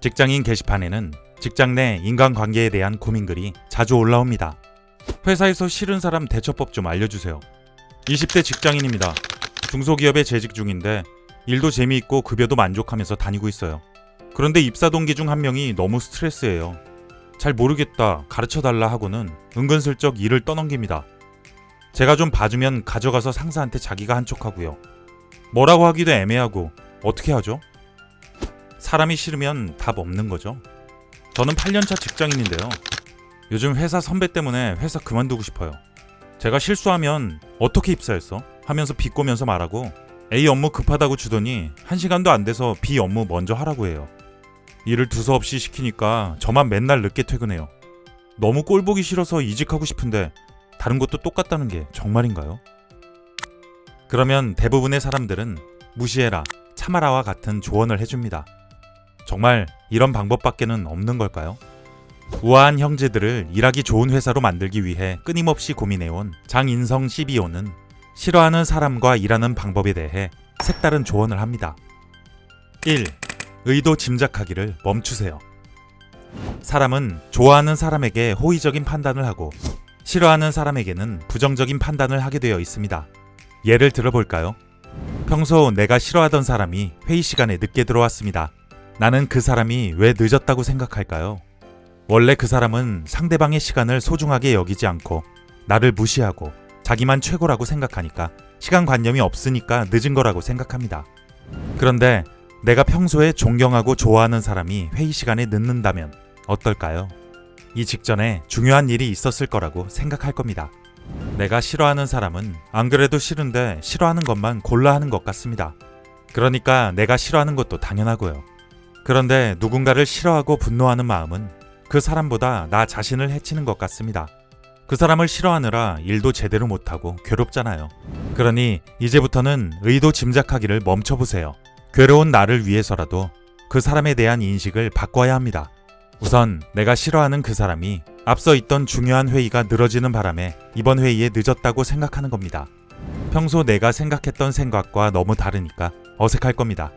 직장인 게시판에는 직장 내 인간관계에 대한 고민글이 자주 올라옵니다. 회사에서 싫은 사람 대처법 좀 알려주세요. 20대 직장인입니다. 중소기업에 재직 중인데 일도 재미있고 급여도 만족하면서 다니고 있어요. 그런데 입사 동기 중 한 명이 너무 스트레스예요. 잘 모르겠다, 가르쳐 달라 하고는 은근슬쩍 일을 떠넘깁니다. 제가 좀 봐주면 가져가서 상사한테 자기가 한 척하고요. 뭐라고 하기도 애매하고 어떻게 하죠? 사람이 싫으면 답 없는 거죠. 저는 8년차 직장인인데요. 요즘 회사 선배 때문에 회사 그만두고 싶어요. 제가 실수하면 어떻게 입사했어? 하면서 비꼬면서 말하고 A 업무 급하다고 주더니 1시간도 안 돼서 B 업무 먼저 하라고 해요. 일을 두서없이 시키니까 저만 맨날 늦게 퇴근해요. 너무 꼴 보기 싫어서 이직하고 싶은데 다른 것도 똑같다는 게 정말인가요? 그러면 대부분의 사람들은 무시해라, 참아라와 같은 조언을 해줍니다. 정말 이런 방법밖에는 없는 걸까요? 우아한 형제들을 일하기 좋은 회사로 만들기 위해 끊임없이 고민해온 장인성 CBO는 싫어하는 사람과 일하는 방법에 대해 색다른 조언을 합니다. 1. 의도 짐작하기를 멈추세요. 사람은 좋아하는 사람에게 호의적인 판단을 하고 싫어하는 사람에게는 부정적인 판단을 하게 되어 있습니다. 예를 들어볼까요? 평소 내가 싫어하던 사람이 회의 시간에 늦게 들어왔습니다. 나는 그 사람이 왜 늦었다고 생각할까요? 원래 그 사람은 상대방의 시간을 소중하게 여기지 않고 나를 무시하고 자기만 최고라고 생각하니까 시간 관념이 없으니까 늦은 거라고 생각합니다. 그런데 내가 평소에 존경하고 좋아하는 사람이 회의 시간에 늦는다면 어떨까요? 이 직전에 중요한 일이 있었을 거라고 생각할 겁니다. 내가 싫어하는 사람은 안 그래도 싫은데 싫어하는 것만 골라 하는 것 같습니다. 그러니까 내가 싫어하는 것도 당연하고요. 그런데 누군가를 싫어하고 분노하는 마음은 그 사람보다 나 자신을 해치는 것 같습니다. 그 사람을 싫어하느라 일도 제대로 못하고 괴롭잖아요. 그러니 이제부터는 의도 짐작하기를 멈춰보세요. 괴로운 나를 위해서라도 그 사람에 대한 인식을 바꿔야 합니다. 우선 내가 싫어하는 그 사람이 앞서 있던 중요한 회의가 늘어지는 바람에 이번 회의에 늦었다고 생각하는 겁니다. 평소 내가 생각했던 생각과 너무 다르니까 어색할 겁니다.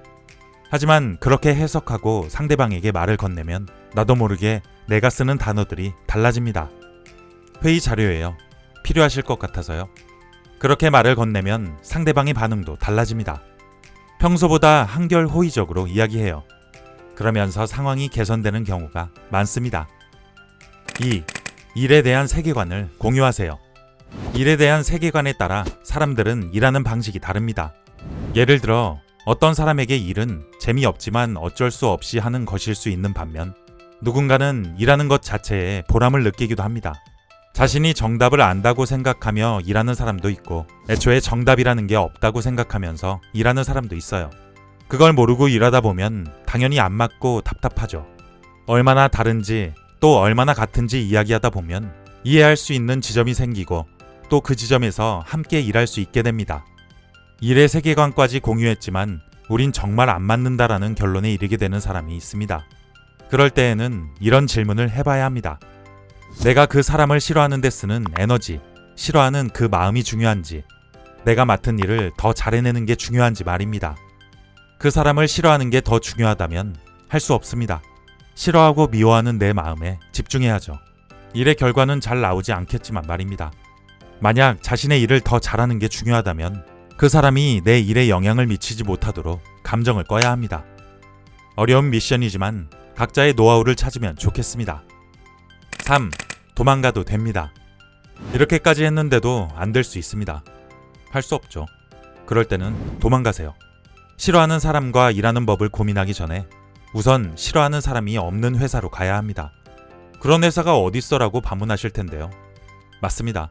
하지만 그렇게 해석하고 상대방에게 말을 건네면 나도 모르게 내가 쓰는 단어들이 달라집니다. 회의 자료예요. 필요하실 것 같아서요. 그렇게 말을 건네면 상대방의 반응도 달라집니다. 평소보다 한결 호의적으로 이야기해요. 그러면서 상황이 개선되는 경우가 많습니다. 2. 일에 대한 세계관을 공유하세요. 일에 대한 세계관에 따라 사람들은 일하는 방식이 다릅니다. 예를 들어 어떤 사람에게 일은 재미없지만 어쩔 수 없이 하는 것일 수 있는 반면 누군가는 일하는 것 자체에 보람을 느끼기도 합니다. 자신이 정답을 안다고 생각하며 일하는 사람도 있고 애초에 정답이라는 게 없다고 생각하면서 일하는 사람도 있어요. 그걸 모르고 일하다 보면 당연히 안 맞고 답답하죠. 얼마나 다른지 또 얼마나 같은지 이야기하다 보면 이해할 수 있는 지점이 생기고 또 그 지점에서 함께 일할 수 있게 됩니다. 일의 세계관까지 공유했지만 우린 정말 안 맞는다라는 결론에 이르게 되는 사람이 있습니다. 그럴 때에는 이런 질문을 해봐야 합니다. 내가 그 사람을 싫어하는 데 쓰는 에너지, 싫어하는 그 마음이 중요한지, 내가 맡은 일을 더 잘해내는 게 중요한지 말입니다. 그 사람을 싫어하는 게 더 중요하다면 할 수 없습니다. 싫어하고 미워하는 내 마음에 집중해야죠. 일의 결과는 잘 나오지 않겠지만 말입니다. 만약 자신의 일을 더 잘하는 게 중요하다면 그 사람이 내 일에 영향을 미치지 못하도록 감정을 꺼야 합니다. 어려운 미션이지만 각자의 노하우를 찾으면 좋겠습니다. 3. 도망가도 됩니다. 이렇게까지 했는데도 안 될 수 있습니다. 할 수 없죠. 그럴 때는 도망가세요. 싫어하는 사람과 일하는 법을 고민하기 전에 우선 싫어하는 사람이 없는 회사로 가야 합니다. 그런 회사가 어딨어라고 반문하실 텐데요. 맞습니다.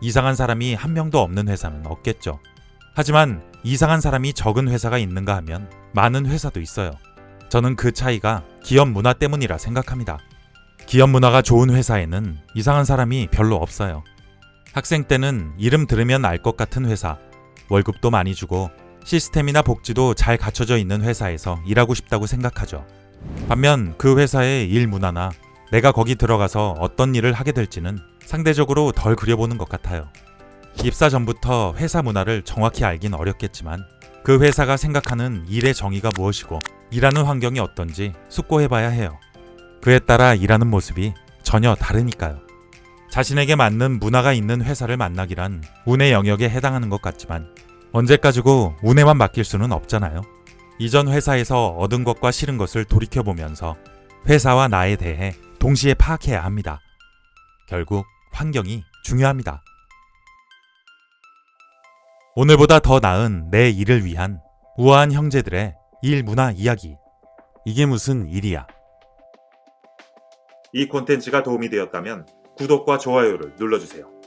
이상한 사람이 한 명도 없는 회사는 없겠죠. 하지만 이상한 사람이 적은 회사가 있는가 하면 많은 회사도 있어요. 저는 그 차이가 기업 문화 때문이라 생각합니다. 기업 문화가 좋은 회사에는 이상한 사람이 별로 없어요. 학생 때는 이름 들으면 알 것 같은 회사, 월급도 많이 주고 시스템이나 복지도 잘 갖춰져 있는 회사에서 일하고 싶다고 생각하죠. 반면 그 회사의 일 문화나 내가 거기 들어가서 어떤 일을 하게 될지는 상대적으로 덜 그려보는 것 같아요. 입사 전부터 회사 문화를 정확히 알긴 어렵겠지만 그 회사가 생각하는 일의 정의가 무엇이고 일하는 환경이 어떤지 숙고해봐야 해요. 그에 따라 일하는 모습이 전혀 다르니까요. 자신에게 맞는 문화가 있는 회사를 만나기란 운의 영역에 해당하는 것 같지만 언제까지고 운에만 맡길 수는 없잖아요. 이전 회사에서 얻은 것과 싫은 것을 돌이켜보면서 회사와 나에 대해 동시에 파악해야 합니다. 결국 환경이 중요합니다. 오늘보다 더 나은 내 일을 위한 우아한 형제들의 일 문화 이야기. 이게 무슨 일이야? 이 콘텐츠가 도움이 되었다면 구독과 좋아요를 눌러주세요.